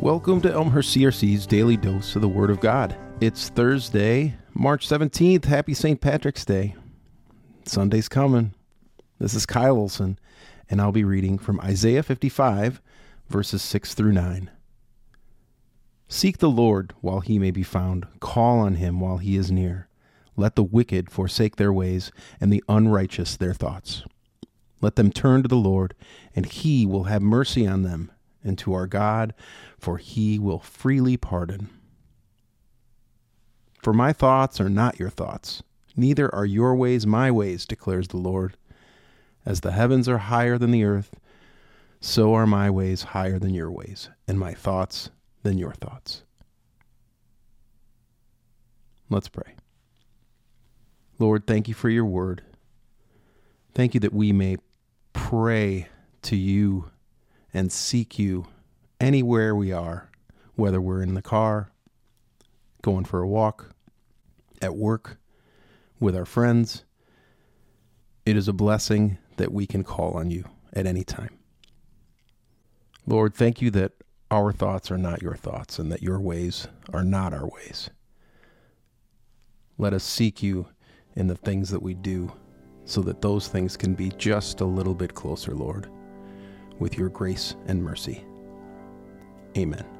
Welcome to Elmhurst CRC's daily dose of the Word of God. It's Thursday, March 17th. Happy St. Patrick's Day. Sunday's coming. This is Kyle Olson, and I'll be reading from Isaiah 55, verses 6 through 9. Seek the Lord while he may be found, call on him while he is near. Let the wicked forsake their ways, and the unrighteous their thoughts. Let them turn to the Lord, and he will have mercy on them, and to our God, for he will freely pardon. For my thoughts are not your thoughts, neither are your ways my ways, declares the Lord. As the heavens are higher than the earth, so are my ways higher than your ways, and my thoughts than your thoughts. Let's pray. Lord, thank you for your word. Thank you that we may pray to you and seek you anywhere we are, whether we're in the car, going for a walk, at work, with our friends. It is a blessing that we can call on you at any time. Lord, thank you that our thoughts are not your thoughts and that your ways are not our ways. Let us seek you in the things that we do so that those things can be just a little bit closer, Lord, with your grace and mercy. Amen.